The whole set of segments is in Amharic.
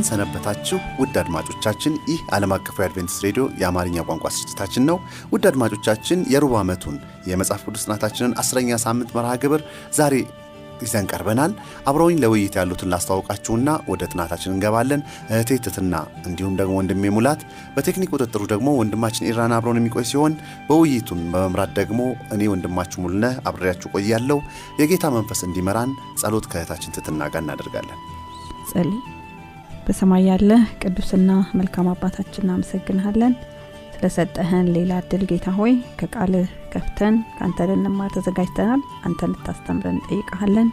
እንደምን ሰነበታችሁ ውድ አድማጮቻችን። ይህ ዓለም አቀፉ የአድቬንቲስት ሬዲዮ የአማርኛ ቋንቋ ስርጭታችን ነው። ውድ አድማጮቻችን የሩብ ዓመቱን የመጽሐፍ ቅዱስ ጥናታችንን አስረኛ ሳምንት መርሃ ግብር ዛሬ ይዘን ቀርበናል። አብረውኝ ለውይይት ያሉትን ላስተዋውቃችሁና ወደ ጥናታችን እንገባለን። እህቴ ትትና እንዲሁም ደግሞ ወንድሜ ሙላት፣ በቴክኒክ ቁጥጥሩ ደግሞ ወንድማችን ኢራን አብረውን የሚቆይ ሲሆን በውይይቱን በመምራት ደግሞ እኔ ወንድማችሁ ሙሉነህ አብሬያችሁ ቆያለሁ። የጌታ መንፈስ እንዲመራን ጸሎት ከእህታችን ትትና ጋር እናደርጋለን። ጸልይ። በሰማይ ያለ ቅዱስና መልካም አባታችን እናመሰግንሃለን ስለሰጠህን ሌላ እድል ጌታ ሆይ ከቃልህ ከፍተን ከአንተ ልንማር ተዘጋጅተናል። አንተ እንድታስተምረን እንጠይቀሃለን።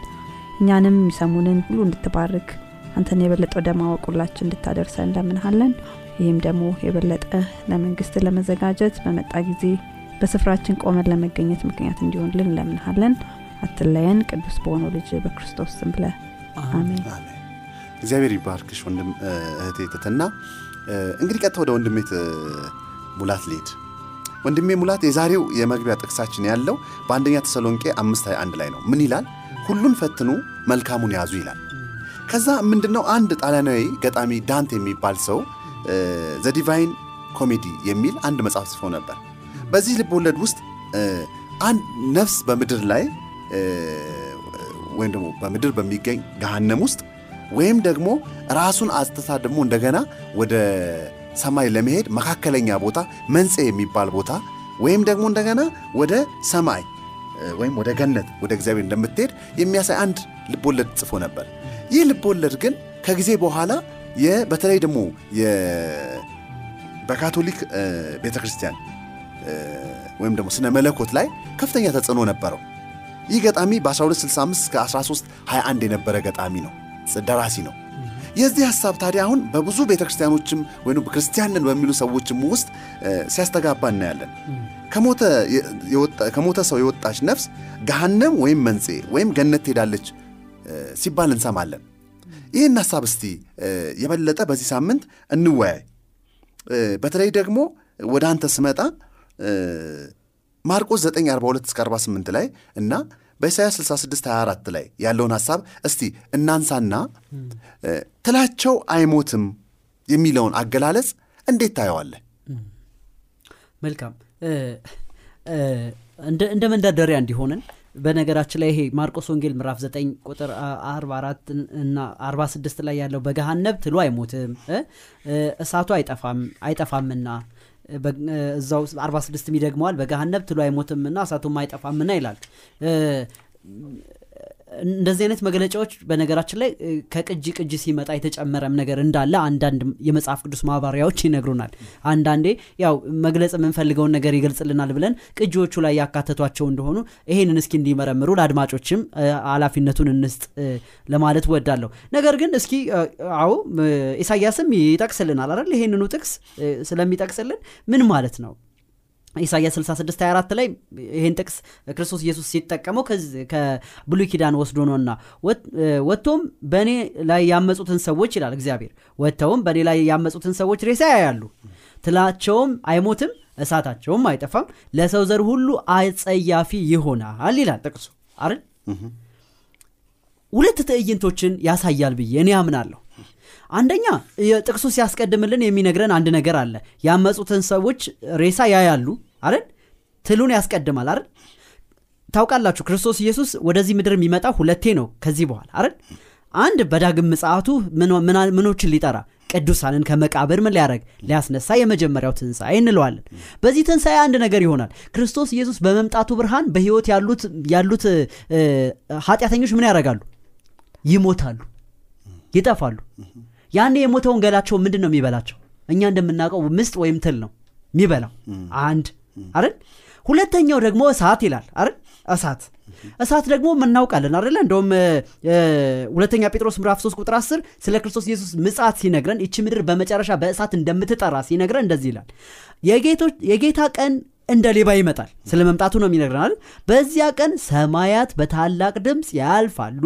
እኛንም የሚሰሙንን ሁሉ እንድትባርክ አንተን የበለጠ ወደ ማወቁላችን እንድታደርሰን እንለምንሃለን። ይህም ደግሞ የበለጠ ለመንግስት ለመዘጋጀት በመጣ ጊዜ በስፍራችን ቆመን ለመገኘት ምክንያት እንዲሆንልን እንለምንሃለን። አትለየን። ቅዱስ በሆነው ልጅ በክርስቶስ ስም ብለህ አሜን። እግዚአብሔር ይባርክሽ ወንድም እህቴ ትትና። እንግዲህ ቀጥታ ወደ ወንድሜ ሙላት ልሂድ። ወንድሜ ሙላት የዛሬው የመግቢያ ጥቅሳችን ያለው በአንደኛ ተሰሎንቄ አምስት ሃያ አንድ ላይ ነው። ምን ይላል? ሁሉን ፈትኑ መልካሙን ያዙ ይላል። ከዛ ምንድነው አንድ ጣሊያናዊ ገጣሚ ዳንት የሚባል ሰው The Divine Comedy የሚል አንድ መጽሐፍ ጽፎ ነበር። በዚህ ልብ ወለድ ውስጥ አንድ ነፍስ በምድር ላይ ወይም ደግሞ በምድር በሚገኝ ገሃነም ውስጥ ወይም ደግሞ ራሱን አጽትታ ደግሞ እንደገና ወደ ሰማይ ለመሄድ መካከለኛ ቦታ መንጽኤ የሚባል ቦታ ወይም ደግሞ እንደገና ወደ ሰማይ ወይም ወደ ገነት ወደ እግዚአብሔር እንደምትሄድ የሚያሳይ አንድ ልቦለድ ጽፎ ነበር። ይህ ልቦለድ ግን ከጊዜ በኋላ በተለይ ደግሞ በካቶሊክ ቤተ ክርስቲያን ወይም ደግሞ ስነ መለኮት ላይ ከፍተኛ ተጽዕኖ ነበረው። ይህ ገጣሚ በ1265 እስከ 1321 የነበረ ገጣሚ ነው፣ ደራሲ ነው። የዚህ ሐሳብ ታዲያ አሁን በብዙ ቤተ ክርስቲያኖችም ወይም ክርስቲያንን በሚሉ ሰዎችም ውስጥ ሲያስተጋባ እናያለን። ከሞተ ሰው የወጣች ነፍስ ገሃነም ወይም መንጽኤ ወይም ገነት ትሄዳለች ሲባል እንሰማለን። ይህን ሐሳብ እስቲ የበለጠ በዚህ ሳምንት እንወያይ። በተለይ ደግሞ ወደ አንተ ስመጣ ማርቆስ 942 እስከ 48 ላይ እና በኢሳያስ 66 24 ላይ ያለውን ሐሳብ እስቲ እናንሳና ትላቸው አይሞትም የሚለውን አገላለጽ እንዴት ታየዋለህ? መልካም እንደ መንደርደሪያ እንዲሆንን በነገራችን ላይ ይሄ ማርቆስ ወንጌል ምዕራፍ 9 ቁጥር 44 እና 46 ላይ ያለው በገሃነብ ትሉ አይሞትም እሳቱ አይጠፋም አይጠፋምና እዛው 46 ይደግመዋል በገሃነብ ትሉ አይሞትምና እሳቱም አይጠፋምና ይላል እንደዚህ አይነት መግለጫዎች በነገራችን ላይ ከቅጂ ቅጂ ሲመጣ የተጨመረም ነገር እንዳለ አንዳንድ የመጽሐፍ ቅዱስ ማባሪያዎች ይነግሩናል። አንዳንዴ ያው መግለጽ የምንፈልገውን ነገር ይገልጽልናል ብለን ቅጂዎቹ ላይ ያካተቷቸው እንደሆኑ ይሄንን እስኪ እንዲመረምሩ ለአድማጮችም ኃላፊነቱን እንስጥ ለማለት ወዳለሁ ነገር ግን እስኪ አዎ ኢሳያስም ይጠቅስልናል አይደል? ይሄንኑ ጥቅስ ስለሚጠቅስልን ምን ማለት ነው ኢሳያስ 66 24 ላይ ይህን ጥቅስ ክርስቶስ ኢየሱስ ሲጠቀመው ከብሉይ ኪዳን ወስዶ ነውና ወጥቶም በእኔ ላይ ያመፁትን ሰዎች ይላል እግዚአብሔር። ወጥተውም በእኔ ላይ ያመፁትን ሰዎች ሬሳ ያያሉ። ትላቸውም አይሞትም እሳታቸውም አይጠፋም ለሰው ዘር ሁሉ አጸያፊ ይሆናል ይላል ጥቅሱ። አይደል? ሁለት ትዕይንቶችን ያሳያል ብዬ እኔ ያምናለሁ አንደኛ ጥቅሱ ሲያስቀድምልን የሚነግረን አንድ ነገር አለ። ያመፁትን ሰዎች ሬሳ ያያሉ አይደል? ትሉን ያስቀድማል አይደል? ታውቃላችሁ ክርስቶስ ኢየሱስ ወደዚህ ምድር የሚመጣው ሁለቴ ነው ከዚህ በኋላ አይደል? አንድ በዳግም ምጽአቱ ምኖችን ሊጠራ ቅዱሳንን ከመቃብር ምን ሊያደረግ ሊያስነሳ የመጀመሪያው ትንሣኤ እንለዋለን። በዚህ ትንሣኤ አንድ ነገር ይሆናል። ክርስቶስ ኢየሱስ በመምጣቱ ብርሃን በህይወት ያሉት ያሉት ኃጢአተኞች ምን ያደርጋሉ? ይሞታሉ ይጠፋሉ ያኔ የሞተውን ገላቸው ምንድን ነው የሚበላቸው? እኛ እንደምናውቀው ምስጥ ወይም ትል ነው የሚበላው። አንድ አይደል? ሁለተኛው ደግሞ እሳት ይላል አይደል? እሳት። እሳት ደግሞ እናውቃለን አደለ እንደውም ሁለተኛ ጴጥሮስ ምዕራፍ 3 ቁጥር 10 ስለ ክርስቶስ ኢየሱስ ምጽአት ሲነግረን ይቺ ምድር በመጨረሻ በእሳት እንደምትጠራ ሲነግረን እንደዚህ ይላል። የጌታ ቀን እንደ ሌባ ይመጣል። ስለ መምጣቱ ነው የሚነግረናል በዚያ ቀን ሰማያት በታላቅ ድምፅ ያልፋሉ።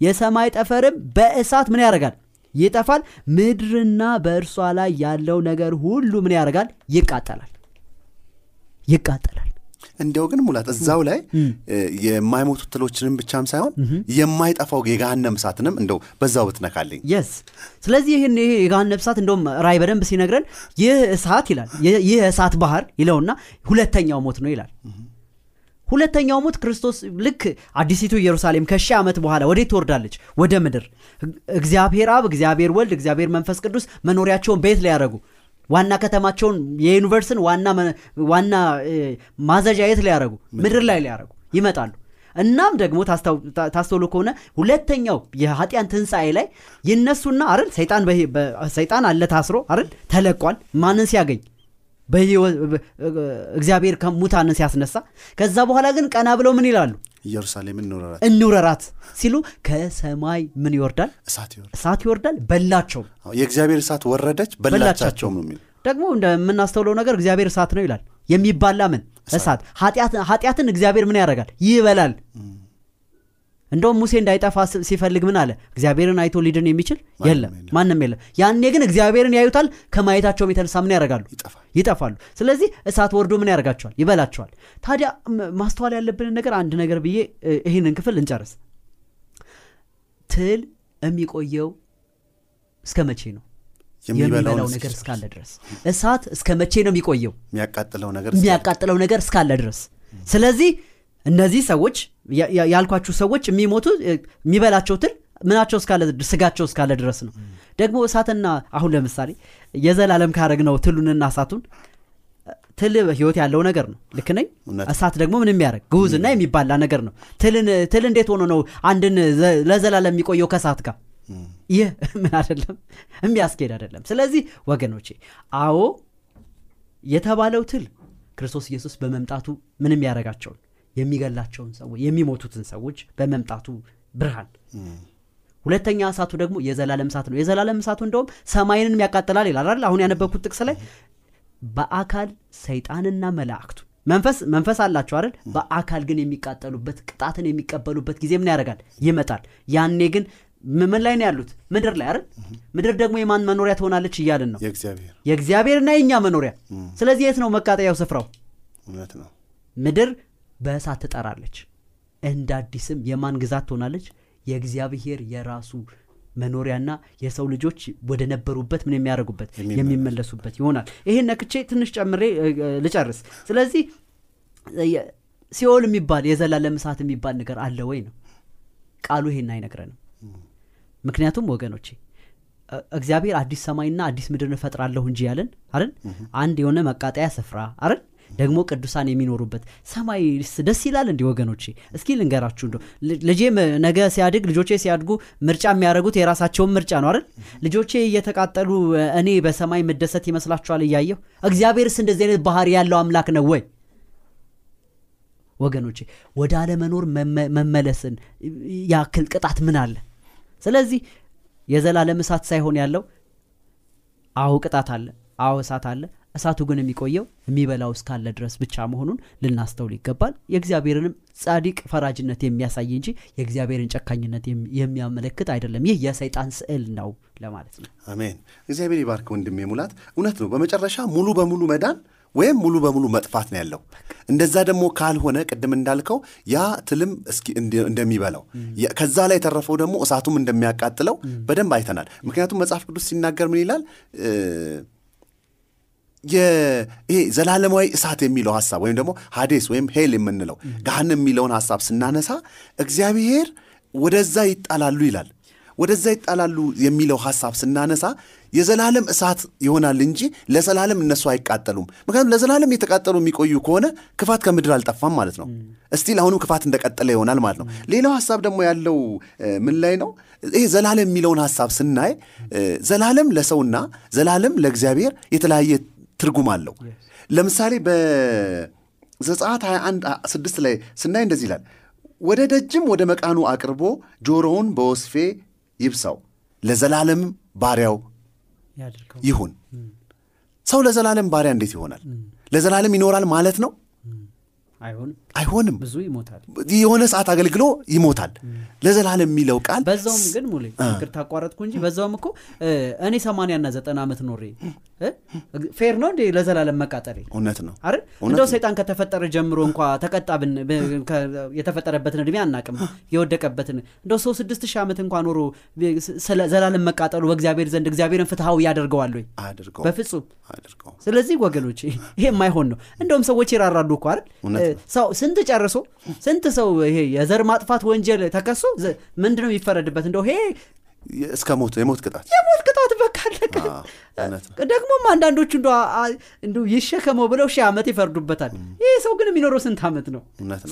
የሰማይ ጠፈርም በእሳት ምን ያደርጋል ይጠፋል። ምድርና በእርሷ ላይ ያለው ነገር ሁሉ ምን ያደርጋል? ይቃጠላል። ይቃጠላል። እንዲያው ግን ሙላት እዛው ላይ የማይሞቱ ትሎችንም ብቻም ሳይሆን የማይጠፋው የገሃነም እሳትንም እንደው በዛው ብትነካልኝ። የስ ስለዚህ ይህን ይሄ የገሃነመ እሳት እንደውም ራይ በደንብ ሲነግረን ይህ እሳት ይላል ይህ እሳት ባህር ይለውና ሁለተኛው ሞት ነው ይላል ሁለተኛው ሞት ክርስቶስ ልክ አዲሲቱ ኢየሩሳሌም ከሺህ ዓመት በኋላ ወዴት ትወርዳለች? ወደ ምድር። እግዚአብሔር አብ እግዚአብሔር ወልድ እግዚአብሔር መንፈስ ቅዱስ መኖሪያቸውን ቤት ሊያደረጉ ዋና ከተማቸውን የዩኒቨርስን ዋና ማዘዣ የት ሊያደረጉ ምድር ላይ ሊያደረጉ ይመጣሉ። እናም ደግሞ ታስታው- ታ- ታስተውሉ ከሆነ ሁለተኛው የኃጢያን ትንሣኤ ላይ ይነሱና አይደል ሰይጣን አለ ታስሮ አይደል ተለቋል። ማንን ሲያገኝ እግዚአብሔር ከሙታንን ሲያስነሳ ከዛ በኋላ ግን ቀና ብለው ምን ይላሉ? ኢየሩሳሌምን እንውረራት። እንውረራት ሲሉ ከሰማይ ምን ይወርዳል? እሳት ይወርዳል። በላቸው የእግዚአብሔር እሳት ወረደች በላቻቸውም ነው ደግሞ እንደምናስተውለው ነገር እግዚአብሔር እሳት ነው ይላል። የሚባላ ምን? እሳት። ኃጢአት- ኃጢአትን እግዚአብሔር ምን ያደርጋል? ይበላል እንደውም ሙሴ እንዳይጠፋ ሲፈልግ ምን አለ? እግዚአብሔርን አይቶ ሊድን የሚችል የለም ማንም የለም። ያኔ ግን እግዚአብሔርን ያዩታል ከማየታቸውም የተነሳ ምን ያደርጋሉ? ይጠፋሉ። ስለዚህ እሳት ወርዶ ምን ያደርጋቸዋል? ይበላቸዋል። ታዲያ ማስተዋል ያለብንን ነገር አንድ ነገር ብዬ ይህንን ክፍል እንጨርስ ትል የሚቆየው እስከ መቼ ነው? የሚበላው ነገር እስካለ ድረስ። እሳት እስከ መቼ ነው የሚቆየው? የሚያቃጥለው ነገር እስካለ ድረስ። ስለዚህ እነዚህ ሰዎች ያልኳችሁ ሰዎች የሚሞቱ የሚበላቸው ትል ምናቸው እስካለ ስጋቸው እስካለ ድረስ ነው። ደግሞ እሳትና አሁን ለምሳሌ የዘላለም ካረግ ነው ትሉንና እሳቱን ትል ህይወት ያለው ነገር ነው። ልክ ነኝ? እሳት ደግሞ ምን የሚያደርግ ግውዝና የሚባላ ነገር ነው። ትል እንዴት ሆኖ ነው አንድን ለዘላለም የሚቆየው ከእሳት ጋር? ይህ ምን አይደለም? የሚያስኬድ አይደለም። ስለዚህ ወገኖቼ አዎ የተባለው ትል ክርስቶስ ኢየሱስ በመምጣቱ ምን የሚያደርጋቸውን የሚገላቸውን ሰዎች የሚሞቱትን ሰዎች በመምጣቱ ብርሃን። ሁለተኛ እሳቱ ደግሞ የዘላለም እሳት ነው። የዘላለም እሳቱ እንደውም ሰማይንም ያቃጥላል ይላል አይደል? አሁን ያነበብኩት ጥቅስ ላይ በአካል ሰይጣንና መላእክቱ መንፈስ መንፈስ አላቸው አይደል? በአካል ግን የሚቃጠሉበት ቅጣትን የሚቀበሉበት ጊዜ ምን ያደርጋል? ይመጣል። ያኔ ግን ምን ላይ ነው ያሉት? ምድር ላይ አይደል? ምድር ደግሞ የማን መኖሪያ ትሆናለች እያልን ነው? የእግዚአብሔር። የእግዚአብሔርና የእኛ መኖሪያ። ስለዚህ የት ነው መቃጠያው ስፍራው? ምድር በእሳት ትጠራለች። እንደ አዲስም የማን ግዛት ትሆናለች? የእግዚአብሔር የራሱ መኖሪያና የሰው ልጆች ወደ ነበሩበት ምን የሚያደርጉበት? የሚመለሱ- የሚመለሱበት ይሆናል። ይሄን ነክቼ ትንሽ ጨምሬ ልጨርስ። ስለዚህ ሲኦል የሚባል የዘላለም እሳት የሚባል ነገር አለ ወይ ነው? ቃሉ ይሄን አይነግረንም። ምክንያቱም ወገኖቼ እግዚአብሔር አዲስ ሰማይና አዲስ ምድርን እፈጥራለሁ እንጂ ያለን አይደል? አንድ የሆነ መቃጠያ ስፍራ አይደል ደግሞ ቅዱሳን የሚኖሩበት ሰማይ ደስ ይላል እንዲህ ወገኖቼ? እስኪ ልንገራችሁ እንደ ልጄም ነገ ሲያድግ ልጆቼ ሲያድጉ ምርጫ የሚያደርጉት የራሳቸውን ምርጫ ነው አይደል? ልጆቼ እየተቃጠሉ እኔ በሰማይ መደሰት ይመስላችኋል እያየሁ? እግዚአብሔርስ እንደዚህ አይነት ባህሪ ያለው አምላክ ነው ወይ? ወገኖቼ ወደ አለመኖር መመ- መመለስን ያክል ቅጣት ምን አለ? ስለዚህ የዘላለም እሳት ሳይሆን ያለው አዎ ቅጣት አለ አዎ እሳት አለ እሳቱ ግን የሚቆየው የሚበላው እስካለ ድረስ ብቻ መሆኑን ልናስተውል ይገባል። የእግዚአብሔርንም ጻዲቅ ፈራጅነት የሚያሳይ እንጂ የእግዚአብሔርን ጨካኝነት የሚ- የሚያመለክት አይደለም። ይህ የሰይጣን ስዕል ነው ለማለት ነው። አሜን። እግዚአብሔር ይባርክ ወንድሜ ሙላት። እውነት ነው በመጨረሻ ሙሉ በሙሉ መዳን ወይም ሙሉ በሙሉ መጥፋት ነው ያለው። እንደዛ ደግሞ ካልሆነ ቅድም እንዳልከው ያ ትልም እንደሚበላው ከዛ ላይ የተረፈው ደግሞ እሳቱም እንደሚያቃጥለው በደንብ አይተናል። ምክንያቱም መጽሐፍ ቅዱስ ሲናገር ምን ይላል ይሄ ዘላለማዊ እሳት የሚለው ሀሳብ ወይም ደግሞ ሀዴስ ወይም ሄል የምንለው ገሃነም የሚለውን ሀሳብ ስናነሳ እግዚአብሔር ወደዛ ይጣላሉ ይላል። ወደዛ ይጣላሉ የሚለው ሀሳብ ስናነሳ የዘላለም እሳት ይሆናል እንጂ ለዘላለም እነሱ አይቃጠሉም። ምክንያቱም ለዘላለም የተቃጠሉ የሚቆዩ ከሆነ ክፋት ከምድር አልጠፋም ማለት ነው። እስቲል አሁንም ክፋት እንደቀጠለ ይሆናል ማለት ነው። ሌላው ሀሳብ ደግሞ ያለው ምን ላይ ነው? ይሄ ዘላለም የሚለውን ሀሳብ ስናይ ዘላለም ለሰውና ዘላለም ለእግዚአብሔር የተለያየ ትርጉም አለው ለምሳሌ ዘጸአት 21 ስድስት ላይ ስናይ እንደዚህ ይላል፣ ወደ ደጅም ወደ መቃኑ አቅርቦ ጆሮውን በወስፌ ይብሳው፣ ለዘላለም ባሪያው ይሁን። ሰው ለዘላለም ባሪያ እንዴት ይሆናል? ለዘላለም ይኖራል ማለት ነው? አይሆንም አይሆንም። ብዙ ይሞታል። የሆነ ሰዓት አገልግሎ ይሞታል። ለዘላለም የሚለው ቃል በዛውም ግን ሙሌ ምክር ታቋረጥኩ እንጂ በዛውም እኮ እኔ ሰማንያና ዘጠና ዓመት ኖሬ fair ነው እንዴ ለዘላለም መቃጠሬ እውነት ነው። አይደል? እንደው ሰይጣን ከተፈጠረ ጀምሮ እንኳ ተቀጣብን የተፈጠረበትን እድሜ አናቅም የወደቀበትን እንደው ሰው ስድስት ሺህ ዓመት እንኳ ኖሮ ዘላለም መቃጠሉ በእግዚአብሔር ዘንድ እግዚአብሔርን ፍትሐዊ ያደርገዋል ወይ? በፍጹም። ስለዚህ ወገኖች ይሄ የማይሆን ነው። እንደውም ሰዎች ይራራሉ እኮ አይደል ስንት ጨርሶ ስንት ሰው ይሄ የዘር ማጥፋት ወንጀል ተከሶ ዘ- ምንድን ነው የሚፈረድበት? እንደው ይሄ እስከ ሞት የሞት ቅጣት። የሞት ቅጣት በቃ አለቀ። ደግሞም አንዳንዶቹ እንደ ይሸከመው ብለው ሺህ ዓመት ይፈርዱበታል። ይህ ሰው ግን የሚኖረው ስንት ዓመት ነው?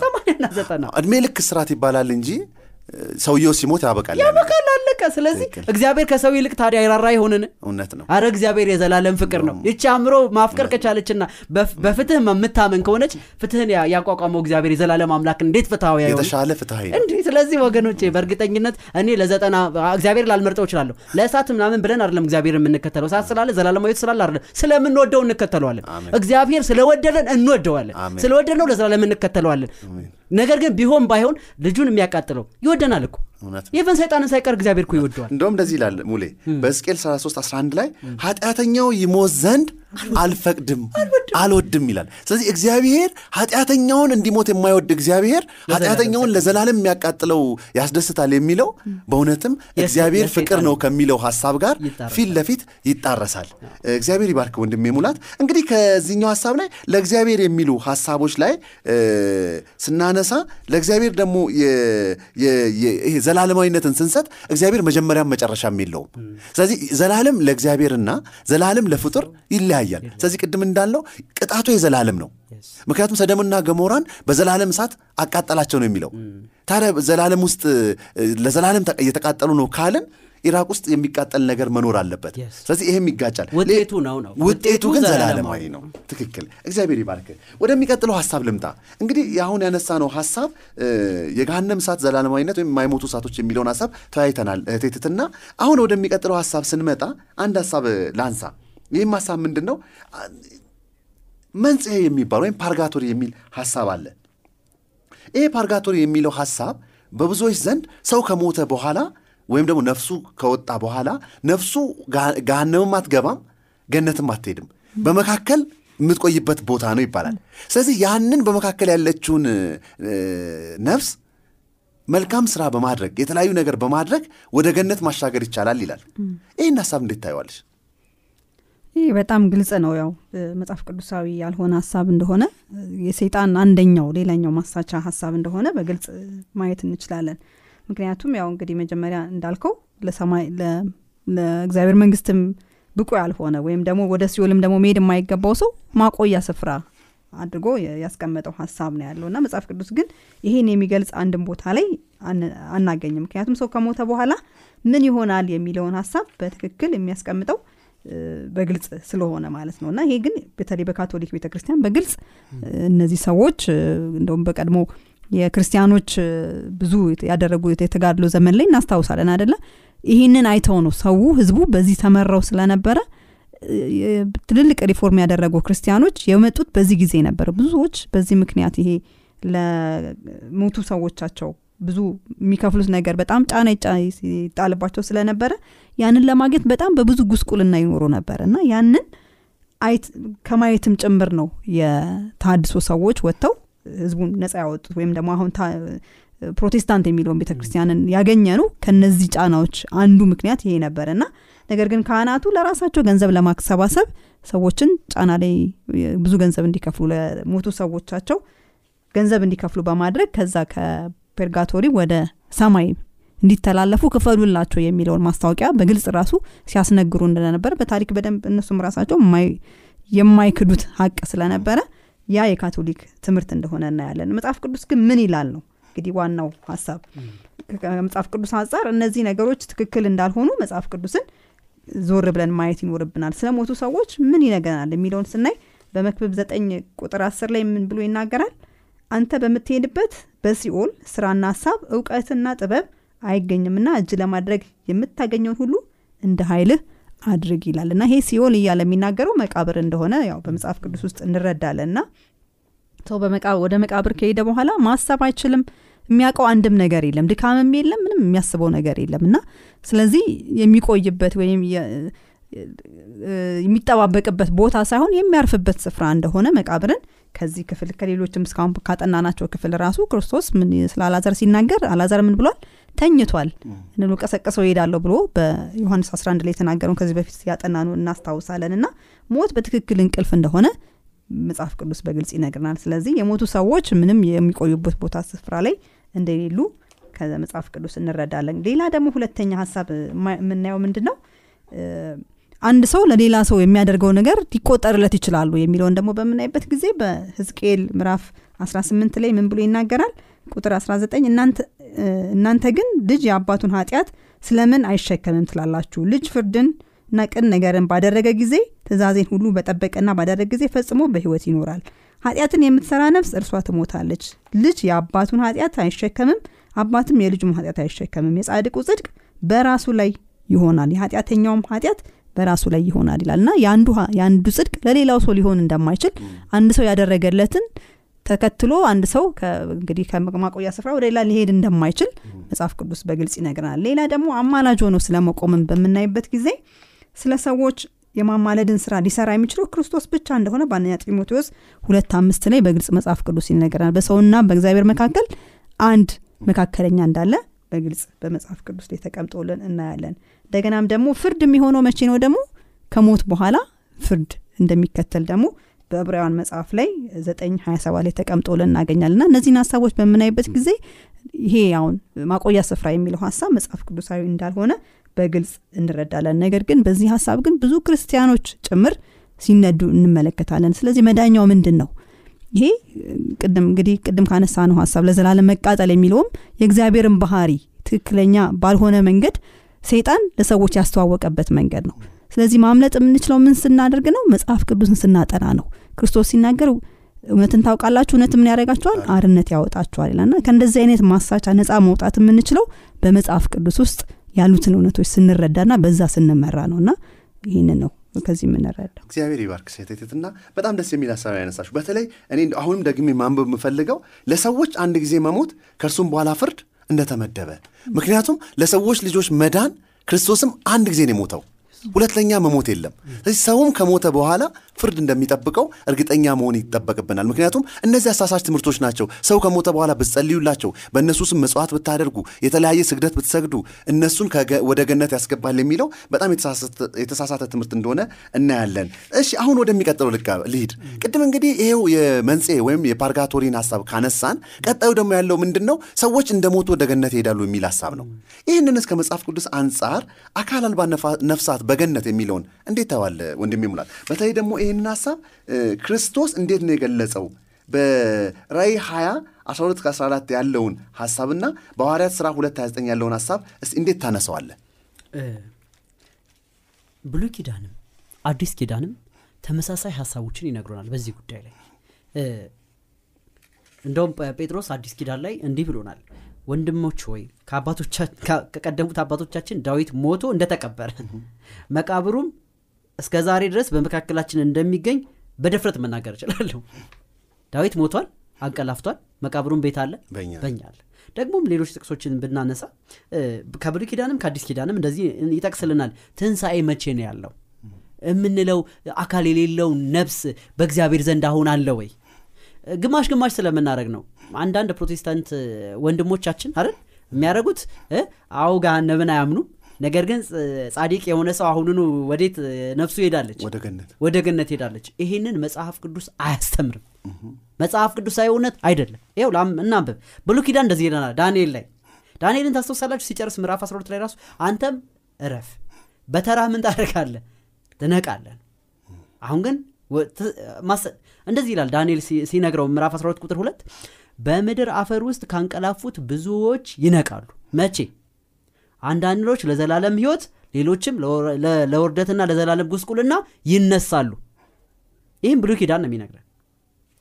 ሰማንያና ዘጠና እድሜ ልክ እስራት ይባላል እንጂ ሰውየው ሲሞት ያበቃል። ያበቃል አለቀ። ስለዚህ እግዚአብሔር ከሰው ይልቅ ታዲያ ይራራ ይሆንን? እውነት ነው። አረ እግዚአብሔር የዘላለም ፍቅር ነው። ይቺ አእምሮ ማፍቀር ከቻለችና በፍ- በፍትህ የምታመን ከሆነች ፍትህን ያቋቋመው እግዚአብሔር የዘላለም አምላክ እንዴት ፍትሐዊ? የተሻለ ፍትሐዊ ነው። እንዲህ ስለዚህ ወገኖቼ በእርግጠኝነት እኔ ለዘጠና እግዚአብሔር ላልመርጠው እችላለሁ። ለእሳት ምናምን ብለን አይደለም እግዚአብሔር የምንከተለው። እሳት ስላለ ዘላለማዊት ስላለ አይደለም። ስለምንወደው እንከተለዋለን። እግዚአብሔር ስለወደደን እንወደዋለን። ስለወደድነው ለዘላለም እንከተለዋለን ነገር ግን ቢሆን ባይሆን ልጁን የሚያቃጥለው ይወደናል እኮ even ሰይጣንን ሳይቀር እግዚአብሔር እኮ ይወደዋል። እንደውም እንደዚህ ይላል ሙሌ በሕዝቅኤል 33 11 ላይ ኃጢአተኛው ይሞት ዘንድ አልፈቅድም አልወድም። ይላል። ስለዚህ እግዚአብሔር ኃጢአተኛውን እንዲሞት የማይወድ እግዚአብሔር ኃጢአተኛውን ለዘላለም የሚያቃጥለው ያስደስታል የሚለው በእውነትም እግዚአብሔር ፍቅር ነው ከሚለው ሀሳብ ጋር ፊት ለፊት ይጣረሳል። እግዚአብሔር ይባርክ ወንድሜ ሙላት። እንግዲህ ከዚህኛው ሀሳብ ላይ ለእግዚአብሔር የሚሉ ሀሳቦች ላይ ስናነሳ ለእግዚአብሔር ደግሞ ዘላለማዊነትን ስንሰጥ እግዚአብሔር መጀመሪያም መጨረሻም የለውም። ስለዚህ ዘላለም ለእግዚአብሔርና ዘላለም ለፍጡር ይለያያል። ስለዚህ ቅድም እንዳለው ቅጣቱ የዘላለም ነው። ምክንያቱም ሰደምና ገሞራን በዘላለም እሳት አቃጠላቸው ነው የሚለው። ታዲያ ዘላለም ውስጥ ለዘላለም እየተቃጠሉ ነው ካልን ኢራቅ ውስጥ የሚቃጠል ነገር መኖር አለበት።. ስለዚህ ይሄም ይጋጫል። ውጤቱ ነው ነው ውጤቱ ግን ዘላለማዊ ነው። ትክክል። እግዚአብሔር ይባርክ። ወደሚቀጥለው ሀሳብ ልምጣ። እንግዲህ የአሁን ያነሳነው ሀሳብ እ፣ የገሃነም እሳት ዘላለማዊነት ወይም የማይሞቱ እሳቶች የሚለውን ሀሳብ ተወያይተናል እህቴ ትትና። አሁን ወደሚቀጥለው ሀሳብ ስንመጣ አንድ ሀሳብ ላንሳ። ይህም ሀሳብ ምንድን ነው? መንጽሔ የሚባል ወይም ፓርጋቶሪ የሚል ሀሳብ አለ። ይሄ ፓርጋቶሪ የሚለው ሀሳብ በብዙዎች ዘንድ ሰው ከሞተ በኋላ ወይም ደግሞ ነፍሱ ከወጣ በኋላ ነፍሱ ገሃነምም አትገባም ገነትም አትሄድም፣ በመካከል የምትቆይበት ቦታ ነው ይባላል። ስለዚህ ያንን በመካከል ያለችውን ነፍስ መልካም ስራ በማድረግ የተለያዩ ነገር በማድረግ ወደ ገነት ማሻገር ይቻላል ይላል። ይህን ሀሳብ እንዴት ታየዋለች? ይህ በጣም ግልጽ ነው። ያው መጽሐፍ ቅዱሳዊ ያልሆነ ሀሳብ እንደሆነ የሰይጣን አንደኛው ሌላኛው ማሳቻ ሀሳብ እንደሆነ በግልጽ ማየት እንችላለን። ምክንያቱም ያው እንግዲህ መጀመሪያ እንዳልከው ለሰማይ ለእግዚአብሔር መንግስትም ብቁ ያልሆነ ወይም ደግሞ ወደ ሲኦልም ደግሞ መሄድ የማይገባው ሰው ማቆያ ስፍራ አድርጎ ያስቀመጠው ሀሳብ ነው ያለው እና መጽሐፍ ቅዱስ ግን ይህን የሚገልጽ አንድም ቦታ ላይ አናገኝም። ምክንያቱም ሰው ከሞተ በኋላ ምን ይሆናል የሚለውን ሀሳብ በትክክል የሚያስቀምጠው በግልጽ ስለሆነ ማለት ነው እና ይሄ ግን በተለይ በካቶሊክ ቤተ ክርስቲያን በግልጽ እነዚህ ሰዎች እንደውም በቀድሞ የክርስቲያኖች ብዙ ያደረጉት የተጋድሎ ዘመን ላይ እናስታውሳለን አደለ ይህንን አይተው ነው ሰው ህዝቡ በዚህ ተመረው ስለነበረ ትልልቅ ሪፎርም ያደረጉ ክርስቲያኖች የመጡት በዚህ ጊዜ ነበር። ብዙዎች በዚህ ምክንያት ይሄ ለሞቱ ሰዎቻቸው ብዙ የሚከፍሉት ነገር በጣም ጫና ይጣልባቸው ስለነበረ ያንን ለማግኘት በጣም በብዙ ጉስቁልና ይኖሩ ነበር። እና ያንን ከማየትም ጭምር ነው የታድሶ ሰዎች ወጥተው ህዝቡን ነጻ ያወጡት ወይም ደግሞ አሁን ፕሮቴስታንት የሚለውን ቤተ ክርስቲያንን ያገኘ ነው ከነዚህ ጫናዎች አንዱ ምክንያት ይሄ ነበር። እና ነገር ግን ካህናቱ ለራሳቸው ገንዘብ ለማሰባሰብ ሰዎችን ጫና ላይ ብዙ ገንዘብ እንዲከፍሉ ለሞቱ ሰዎቻቸው ገንዘብ እንዲከፍሉ በማድረግ ከዛ ከፔርጋቶሪ ወደ ሰማይ እንዲተላለፉ ክፈሉላቸው የሚለውን ማስታወቂያ በግልጽ ራሱ ሲያስነግሩ እንደነበረ በታሪክ በደንብ እነሱም ራሳቸው የማይ- የማይክዱት ሀቅ ስለነበረ ያ የካቶሊክ ትምህርት እንደሆነ እናያለን። መጽሐፍ ቅዱስ ግን ምን ይላል ነው እንግዲህ ዋናው ሀሳብ። ከመጽሐፍ ቅዱስ አንጻር እነዚህ ነገሮች ትክክል እንዳልሆኑ መጽሐፍ ቅዱስን ዞር ብለን ማየት ይኖርብናል። ስለ ሞቱ ሰዎች ምን ይነገናል የሚለውን ስናይ በመክብብ ዘጠኝ ቁጥር አስር ላይ ምን ብሎ ይናገራል አንተ በምትሄድበት በሲኦል ስራና ሀሳብ እውቀትና ጥበብ አይገኝምና እጅ ለማድረግ የምታገኘውን ሁሉ እንደ ኃይልህ አድርግ ይላል። እና ይሄ ሲኦል እያለ የሚናገረው መቃብር እንደሆነ ያው በመጽሐፍ ቅዱስ ውስጥ እንረዳለን። እና ሰው ወደ መቃብር ከሄደ በኋላ ማሰብ አይችልም። የሚያውቀው አንድም ነገር የለም። ድካምም የለም። ምንም የሚያስበው ነገር የለም። እና ስለዚህ የሚቆይበት ወይም የሚጠባበቅበት ቦታ ሳይሆን የሚያርፍበት ስፍራ እንደሆነ መቃብርን ከዚህ ክፍል ከሌሎችም እስካሁን ካጠናናቸው ክፍል ራሱ ክርስቶስ ምን ስለ አላዛር ሲናገር አላዛር ምን ብሏል ተኝቷል። እንሉ ቀሰቀሰው ይሄዳለሁ ብሎ በዮሐንስ 11 ላይ የተናገረውን ከዚህ በፊት ያጠናኑ እናስታውሳለን። እና ሞት በትክክል እንቅልፍ እንደሆነ መጽሐፍ ቅዱስ በግልጽ ይነግርናል ስለዚህ የሞቱ ሰዎች ምንም የሚቆዩበት ቦታ ስፍራ ላይ እንደሌሉ ከመጽሐፍ ቅዱስ እንረዳለን። ሌላ ደግሞ ሁለተኛ ሀሳብ የምናየው ምንድን ነው አንድ ሰው ለሌላ ሰው የሚያደርገው ነገር ሊቆጠርለት ይችላሉ የሚለውን ደግሞ በምናይበት ጊዜ በህዝቅኤል ምዕራፍ 18 ላይ ምን ብሎ ይናገራል ቁጥር 19 እናንተ ግን ልጅ የአባቱን ኃጢአት ስለምን አይሸከምም ትላላችሁ? ልጅ ፍርድን እና ቅን ነገርን ባደረገ ጊዜ ትእዛዜን ሁሉ በጠበቀና ባደረገ ጊዜ ፈጽሞ በህይወት ይኖራል። ኃጢአትን የምትሰራ ነፍስ እርሷ ትሞታለች። ልጅ የአባቱን ኃጢአት አይሸከምም አባትም የልጁም ኃጢአት አይሸከምም። የጻድቁ ጽድቅ በራሱ ላይ ይሆናል። የኃጢአተኛውም ኃጢአት በራሱ ላይ ይሆናል ይላል። እና የአንዱ ጽድቅ ለሌላው ሰው ሊሆን እንደማይችል አንድ ሰው ያደረገለትን ተከትሎ አንድ ሰው እንግዲህ ከማቆያ ስፍራ ወደ ሌላ ሊሄድ እንደማይችል መጽሐፍ ቅዱስ በግልጽ ይነግረናል። ሌላ ደግሞ አማላጅ ሆኖ ስለመቆምን በምናይበት ጊዜ ስለ ሰዎች የማማለድን ስራ ሊሰራ የሚችለው ክርስቶስ ብቻ እንደሆነ በአንደኛ ጢሞቴዎስ ሁለት አምስት ላይ በግልጽ መጽሐፍ ቅዱስ ይነገራል በሰውና በእግዚአብሔር መካከል አንድ መካከለኛ እንዳለ በግልጽ በመጽሐፍ ቅዱስ ላይ ተቀምጦልን እናያለን። እንደገናም ደግሞ ፍርድ የሚሆነው መቼ ነው ደግሞ? ከሞት በኋላ ፍርድ እንደሚከተል ደግሞ በዕብራውያን መጽሐፍ ላይ ዘጠኝ ሀያ ሰባት ላይ ተቀምጦልን እናገኛለን። ና እነዚህን ሀሳቦች በምናይበት ጊዜ ይሄ አሁን ማቆያ ስፍራ የሚለው ሀሳብ መጽሐፍ ቅዱሳዊ እንዳልሆነ በግልጽ እንረዳለን። ነገር ግን በዚህ ሀሳብ ግን ብዙ ክርስቲያኖች ጭምር ሲነዱ እንመለከታለን። ስለዚህ መዳኛው ምንድን ነው ይሄ ቅድም እንግዲህ ቅድም ካነሳ ነው ሀሳብ ለዘላለም መቃጠል የሚለውም የእግዚአብሔርን ባህሪ ትክክለኛ ባልሆነ መንገድ ሰይጣን ለሰዎች ያስተዋወቀበት መንገድ ነው ስለዚህ ማምለጥ የምንችለው ምን ስናደርግ ነው? መጽሐፍ ቅዱስን ስናጠና ነው። ክርስቶስ ሲናገር እውነትን ታውቃላችሁ? እውነት ምን ያደረጋችኋል አርነት ያወጣችኋል ይላልና ከእንደዚህ አይነት ማሳቻ ነፃ መውጣት የምንችለው በመጽሐፍ ቅዱስ ውስጥ ያሉትን እውነቶች ስንረዳና በዛ ስንመራ ነው። እና ይህንን ነው ከዚህ የምንረዳው። እግዚአብሔር ይባርክ ሴቴቴትና በጣም ደስ የሚል ሀሳብ ያነሳችሁ በተለይ እኔ አሁንም ደግሜ ማንበብ የምፈልገው ለሰዎች አንድ ጊዜ መሞት ከእርሱም በኋላ ፍርድ እንደተመደበ። ምክንያቱም ለሰዎች ልጆች መዳን ክርስቶስም አንድ ጊዜ ነው የሞተው ሁለተኛ መሞት የለም። ስለዚህ ሰውም ከሞተ በኋላ ፍርድ እንደሚጠብቀው እርግጠኛ መሆን ይጠበቅብናል። ምክንያቱም እነዚህ አሳሳች ትምህርቶች ናቸው። ሰው ከሞተ በኋላ ብትጸልዩላቸው በእነሱ ስም መጽዋዕት ብታደርጉ የተለያየ ስግደት ብትሰግዱ እነሱን ወደ ገነት ያስገባል የሚለው በጣም የተሳሳተ ትምህርት እንደሆነ እናያለን። እሺ አሁን ወደሚቀጥለው ልሂድ። ቅድም እንግዲህ ይሄው የመንጽሔ ወይም የፓርጋቶሪን ሀሳብ ካነሳን ቀጣዩ ደግሞ ያለው ምንድን ነው ሰዎች እንደ ሞቱ ወደ ገነት ይሄዳሉ የሚል ሀሳብ ነው። ይህንን እስከ ቅዱስ አንጻር አካል አልባ ነፍሳት በገነት የሚለውን እንዴት ታዋለ ወንድሜ ሙላት? በተለይ ደግሞ ይህንን ሀሳብ ክርስቶስ እንዴት ነው የገለጸው? በራይ 20 12 14 ያለውን ሀሳብና በሐዋርያት ሥራ 2 29 ያለውን ሀሳብ እስቲ እንዴት ታነሰዋለ ብሉይ ኪዳንም አዲስ ኪዳንም ተመሳሳይ ሀሳቦችን ይነግሩናል በዚህ ጉዳይ ላይ። እንደውም ጴጥሮስ አዲስ ኪዳን ላይ እንዲህ ብሎናል ወንድሞች ሆይ ከቀደሙት አባቶቻችን ዳዊት ሞቶ እንደተቀበረ መቃብሩም እስከ ዛሬ ድረስ በመካከላችን እንደሚገኝ በድፍረት መናገር እችላለሁ። ዳዊት ሞቷል አንቀላፍቷል መቃብሩም ቤት አለ በኛ አለ። ደግሞም ሌሎች ጥቅሶችን ብናነሳ ከብሉይ ኪዳንም ከአዲስ ኪዳንም እንደዚህ ይጠቅስልናል። ትንሣኤ መቼ ነው ያለው? የምንለው አካል የሌለው ነፍስ በእግዚአብሔር ዘንድ አሁን አለ ወይ ግማሽ ግማሽ ስለምናደረግ ነው። አንዳንድ ፕሮቴስታንት ወንድሞቻችን አይደል የሚያደረጉት አዎ ገሃነብን አያምኑ ነገር ግን ጻዲቅ የሆነ ሰው አሁኑኑ ወዴት ነፍሱ ሄዳለች? ወደ ገነት። ሄዳለች። ይሄንን መጽሐፍ ቅዱስ አያስተምርም። መጽሐፍ ቅዱሳዊ እውነት አይደለም። ይው እናንብብ። ብሉ ኪዳን እንደዚህ ይለናል ዳንኤል ላይ። ዳንኤልን ታስታውሳላችሁ? ሲጨርስ ምዕራፍ 12 ላይ ራሱ አንተም እረፍ በተራ ምን ታደርጋለህ? ትነቃለን አሁን ግን እንደዚህ ይላል ዳንኤል ሲነግረው ምዕራፍ 12 ቁጥር 2 በምድር አፈር ውስጥ ካንቀላፉት ብዙዎች ይነቃሉ። መቼ? አንዳንዶች ለዘላለም ህይወት ሌሎችም ለውርደትና ለዘላለም ጉስቁልና ይነሳሉ። ይህም ብሉይ ኪዳን ነው የሚነግረን።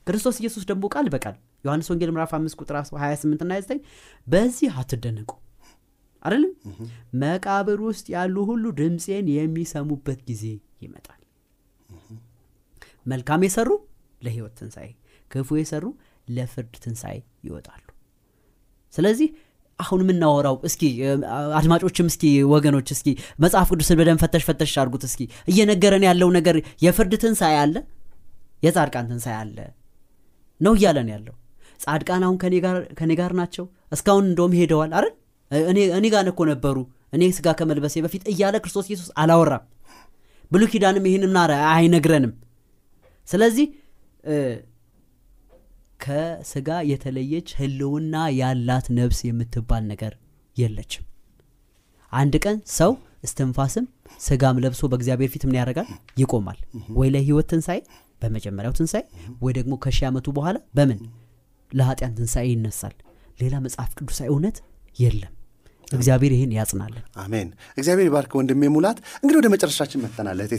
ክርስቶስ ኢየሱስ ደግሞ ቃል በቃል ዮሐንስ ወንጌል ምዕራፍ 5 ቁጥር 28 እና 29 በዚህ አትደነቁ። አይደለም? መቃብር ውስጥ ያሉ ሁሉ ድምፄን የሚሰሙበት ጊዜ ይመጣል። መልካም የሰሩ ለህይወት ትንሣኤ ክፉ የሰሩ ለፍርድ ትንሣኤ ይወጣሉ። ስለዚህ አሁን የምናወራው እስኪ አድማጮችም እስኪ ወገኖች እስኪ መጽሐፍ ቅዱስን በደንብ ፈተሽ ፈተሽ አድርጉት እስኪ። እየነገረን ያለው ነገር የፍርድ ትንሣኤ አለ? የጻድቃን ትንሣኤ አለ ነው እያለን ያለው። ጻድቃን አሁን ከኔ ጋር ናቸው? እስካሁን እንደውም ሄደዋል አይደል? እኔ ጋር እኮ ነበሩ። እኔ ስጋ ከመልበሴ በፊት እያለ ክርስቶስ ኢየሱስ አላወራም። ብሉ ኪዳንም ይህን ምናረ አይነግረንም። ስለዚህ ከስጋ የተለየች ህልውና ያላት ነፍስ የምትባል ነገር የለችም። አንድ ቀን ሰው እስትንፋስም ስጋም ለብሶ በእግዚአብሔር ፊት ምን ያደርጋል? ይቆማል። ወይ ለህይወት ትንሣኤ በመጀመሪያው ትንሣኤ ወይ ደግሞ ከሺህ ዓመቱ በኋላ በምን? ለኃጢያን ትንሣኤ ይነሳል። ሌላ መጽሐፍ ቅዱሳዊ እውነት የለም እግዚአብሔር ይህን ያጽናለን አሜን። እግዚአብሔር ባርክ ወንድሜ ሙላት። እንግዲህ ወደ መጨረሻችን መጥተናል እህቴ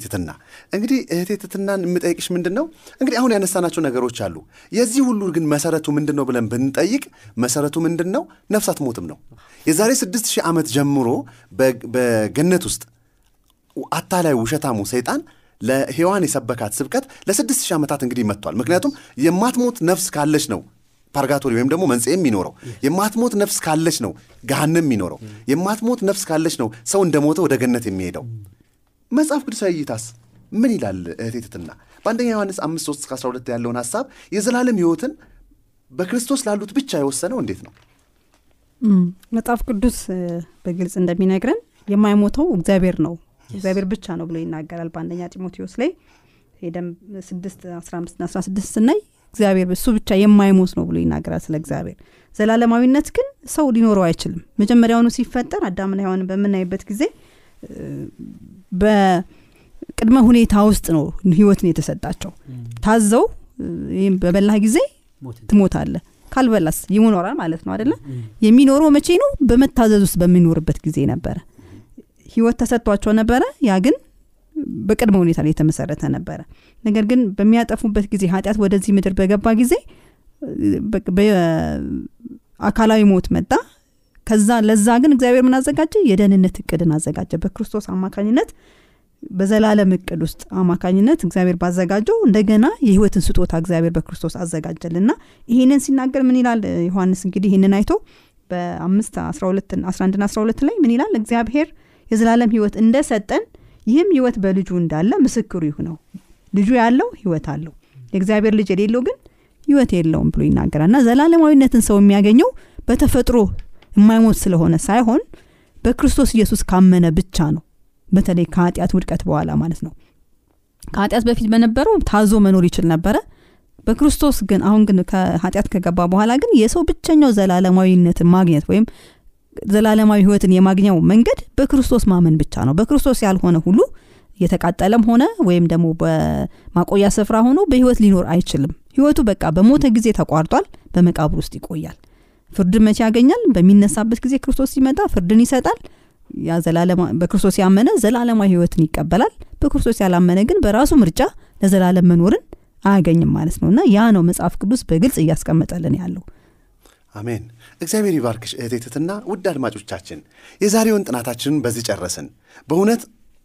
እንግዲህ እህቴ ትትናን የምጠይቅሽ ምንድን ነው እንግዲህ አሁን ያነሳናቸው ነገሮች አሉ። የዚህ ሁሉ ግን መሰረቱ ምንድን ነው ብለን ብንጠይቅ መሰረቱ ምንድን ነው ነፍስ አትሞትም ነው። የዛሬ ስድስት ሺህ ዓመት ጀምሮ በገነት ውስጥ አታላይ ውሸታሙ ሰይጣን ለሔዋን የሰበካት ስብከት ለስድስት ሺህ ዓመታት እንግዲህ መጥቷል። ምክንያቱም የማትሞት ነፍስ ካለች ነው ፓርጋቶሪ ወይም ደግሞ መንጽኤ የሚኖረው። የማትሞት ነፍስ ካለች ነው ገሃንም የሚኖረው። የማትሞት ነፍስ ካለች ነው ሰው እንደሞተ ወደ ገነት የሚሄደው። መጽሐፍ ቅዱሳዊ እይታስ ምን ይላል እህቴትትና በአንደኛ ዮሐንስ አምስት ሶስት እስከ 12 ያለውን ሀሳብ የዘላለም ህይወትን በክርስቶስ ላሉት ብቻ የወሰነው እንዴት ነው? መጽሐፍ ቅዱስ በግልጽ እንደሚነግረን የማይሞተው እግዚአብሔር ነው። እግዚአብሔር ብቻ ነው ብሎ ይናገራል በአንደኛ ጢሞቴዎስ ላይ። ሄደም ስድስት አስራ አስራ ስድስት ስናይ እግዚአብሔር እሱ ብቻ የማይሞት ነው ብሎ ይናገራል ስለ እግዚአብሔር። ዘላለማዊነት ግን ሰው ሊኖረው አይችልም። መጀመሪያውኑ ሲፈጠር አዳምና ሔዋንን በምናይበት ጊዜ በቅድመ ሁኔታ ውስጥ ነው ህይወትን የተሰጣቸው። ታዘው ይህም በበላህ ጊዜ ትሞታለ ካልበላስ ይኖራል ማለት ነው አደለ የሚኖረው መቼ ነው? በመታዘዝ ውስጥ በሚኖርበት ጊዜ ነበረ። ህይወት ተሰጥቷቸው ነበረ። ያ ግን በቅድመ ሁኔታ ላይ የተመሰረተ ነበረ። ነገር ግን በሚያጠፉበት ጊዜ ኃጢአት ወደዚህ ምድር በገባ ጊዜ አካላዊ ሞት መጣ። ከዛ ለዛ ግን እግዚአብሔር ምን የደህንነት እቅድን አዘጋጀ። በክርስቶስ አማካኝነት በዘላለም እቅድ ውስጥ አማካኝነት እግዚአብሔር ባዘጋጀው እንደገና የህይወትን ስጦታ እግዚአብሔር በክርስቶስ አዘጋጀልና ይህንን ሲናገር ምን ይላል? ዮሐንስ እንግዲህ ይህንን አይቶ በአምስት አስራ ሁለትን አስራ አንድና አስራ ሁለት ላይ ምን ይላል? እግዚአብሔር የዘላለም ህይወት እንደሰጠን ይህም ህይወት በልጁ እንዳለ ምስክሩ ነው። ልጁ ያለው ህይወት አለው። የእግዚአብሔር ልጅ የሌለው ግን ህይወት የለውም ብሎ ይናገራል። እና ዘላለማዊነትን ሰው የሚያገኘው በተፈጥሮ የማይሞት ስለሆነ ሳይሆን በክርስቶስ ኢየሱስ ካመነ ብቻ ነው። በተለይ ከኃጢአት ውድቀት በኋላ ማለት ነው። ከኃጢአት በፊት በነበረው ታዞ መኖር ይችል ነበረ። በክርስቶስ ግን አሁን ግን ከኃጢአት ከገባ በኋላ ግን የሰው ብቸኛው ዘላለማዊነትን ማግኘት ወይም ዘላለማዊ ህይወትን የማግኘው መንገድ በክርስቶስ ማመን ብቻ ነው። በክርስቶስ ያልሆነ ሁሉ እየተቃጠለም ሆነ ወይም ደግሞ በማቆያ ስፍራ ሆኖ በህይወት ሊኖር አይችልም። ህይወቱ በቃ በሞተ ጊዜ ተቋርጧል በመቃብር ውስጥ ይቆያል። ፍርድን መቼ ያገኛል? በሚነሳበት ጊዜ ክርስቶስ ሲመጣ ፍርድን ይሰጣል። በክርስቶስ ያመነ ዘላለማዊ ህይወትን ይቀበላል። በክርስቶስ ያላመነ ግን በራሱ ምርጫ ለዘላለም መኖርን አያገኝም ማለት ነው። እና ያ ነው መጽሐፍ ቅዱስ በግልጽ እያስቀመጠልን ያለው አሜን። እግዚአብሔር ይባርክሽ እህቴትትና ውድ አድማጮቻችን። የዛሬውን ጥናታችንን በዚህ ጨረስን። በእውነት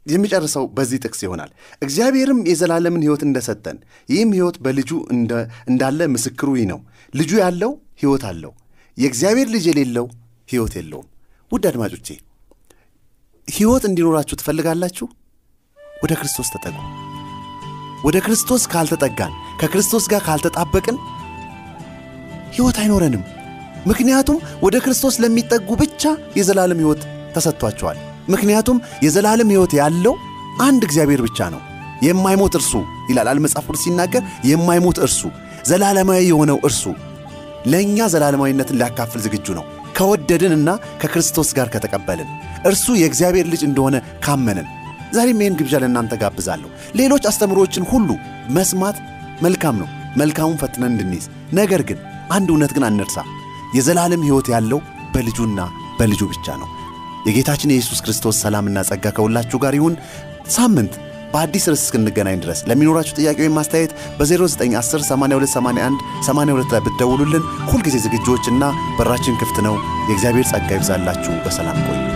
የሚጨርሰው በዚህ ጥቅስ ይሆናል። እግዚአብሔርም የዘላለምን ህይወት እንደሰጠን ይህም ህይወት በልጁ እንዳለ ምስክሩ ይህ ነው። ልጁ ያለው ህይወት አለው። የእግዚአብሔር ልጅ የሌለው ህይወት የለውም። ውድ አድማጮቼ ህይወት እንዲኖራችሁ ትፈልጋላችሁ? ወደ ክርስቶስ ተጠጉ። ወደ ክርስቶስ ካልተጠጋን ከክርስቶስ ጋር ካልተጣበቅን ህይወት አይኖረንም ምክንያቱም ወደ ክርስቶስ ለሚጠጉ ብቻ የዘላለም ህይወት ተሰጥቷቸዋል። ምክንያቱም የዘላለም ህይወት ያለው አንድ እግዚአብሔር ብቻ ነው። የማይሞት እርሱ ይላል አል ቅዱስ ሲናገር የማይሞት እርሱ ዘላለማዊ የሆነው እርሱ ለእኛ ዘላለማዊነትን ሊያካፍል ዝግጁ ነው። ከወደድንና ከክርስቶስ ጋር ከተቀበልን እርሱ የእግዚአብሔር ልጅ እንደሆነ ካመንን ዛሬም ይህን ግብዣ ለእናንተ ጋብዛለሁ። ሌሎች አስተምሮዎችን ሁሉ መስማት መልካም ነው። መልካሙን ፈትነን እንድንይዝ ነገር ግን አንድ እውነት ግን አንርሳ የዘላለም ሕይወት ያለው በልጁና በልጁ ብቻ ነው የጌታችን የኢየሱስ ክርስቶስ ሰላምና ጸጋ ከሁላችሁ ጋር ይሁን ሳምንት በአዲስ ርዕስ እስክንገናኝ ድረስ ለሚኖራችሁ ጥያቄ ወይም ማስተያየት በ0910 8281 82 ላይ ብትደውሉልን ሁልጊዜ ዝግጆችና በራችን ክፍት ነው። የእግዚአብሔር ጸጋ ይብዛላችሁ። በሰላም ቆዩ።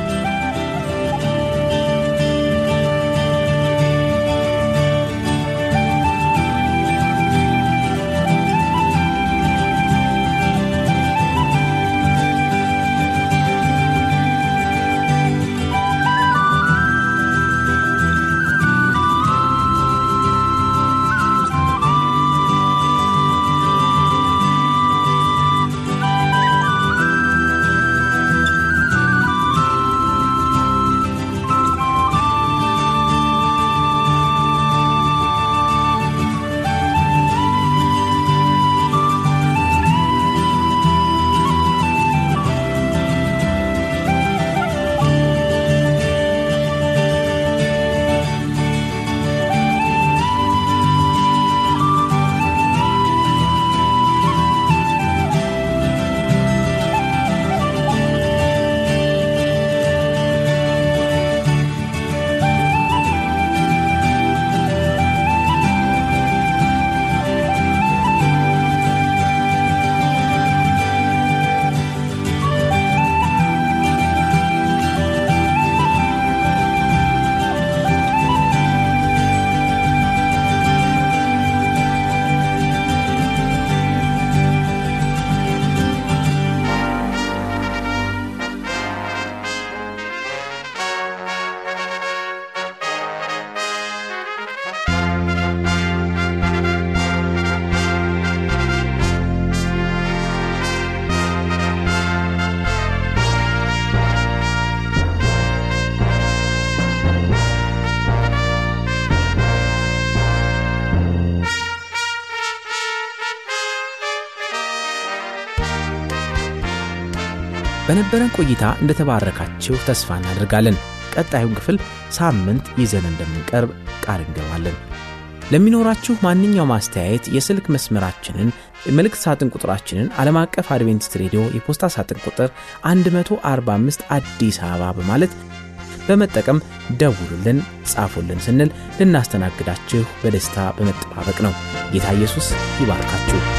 በነበረን ቆይታ እንደተባረካችሁ ተስፋ እናደርጋለን። ቀጣዩን ክፍል ሳምንት ይዘን እንደምንቀርብ ቃል እንገባለን። ለሚኖራችሁ ማንኛውም አስተያየት የስልክ መስመራችንን መልእክት ሳጥን ቁጥራችንን ዓለም አቀፍ አድቬንቲስት ሬዲዮ የፖስታ ሳጥን ቁጥር 145 አዲስ አበባ በማለት በመጠቀም ደውሉልን፣ ጻፉልን ስንል ልናስተናግዳችሁ በደስታ በመጠባበቅ ነው። ጌታ ኢየሱስ ይባርካችሁ።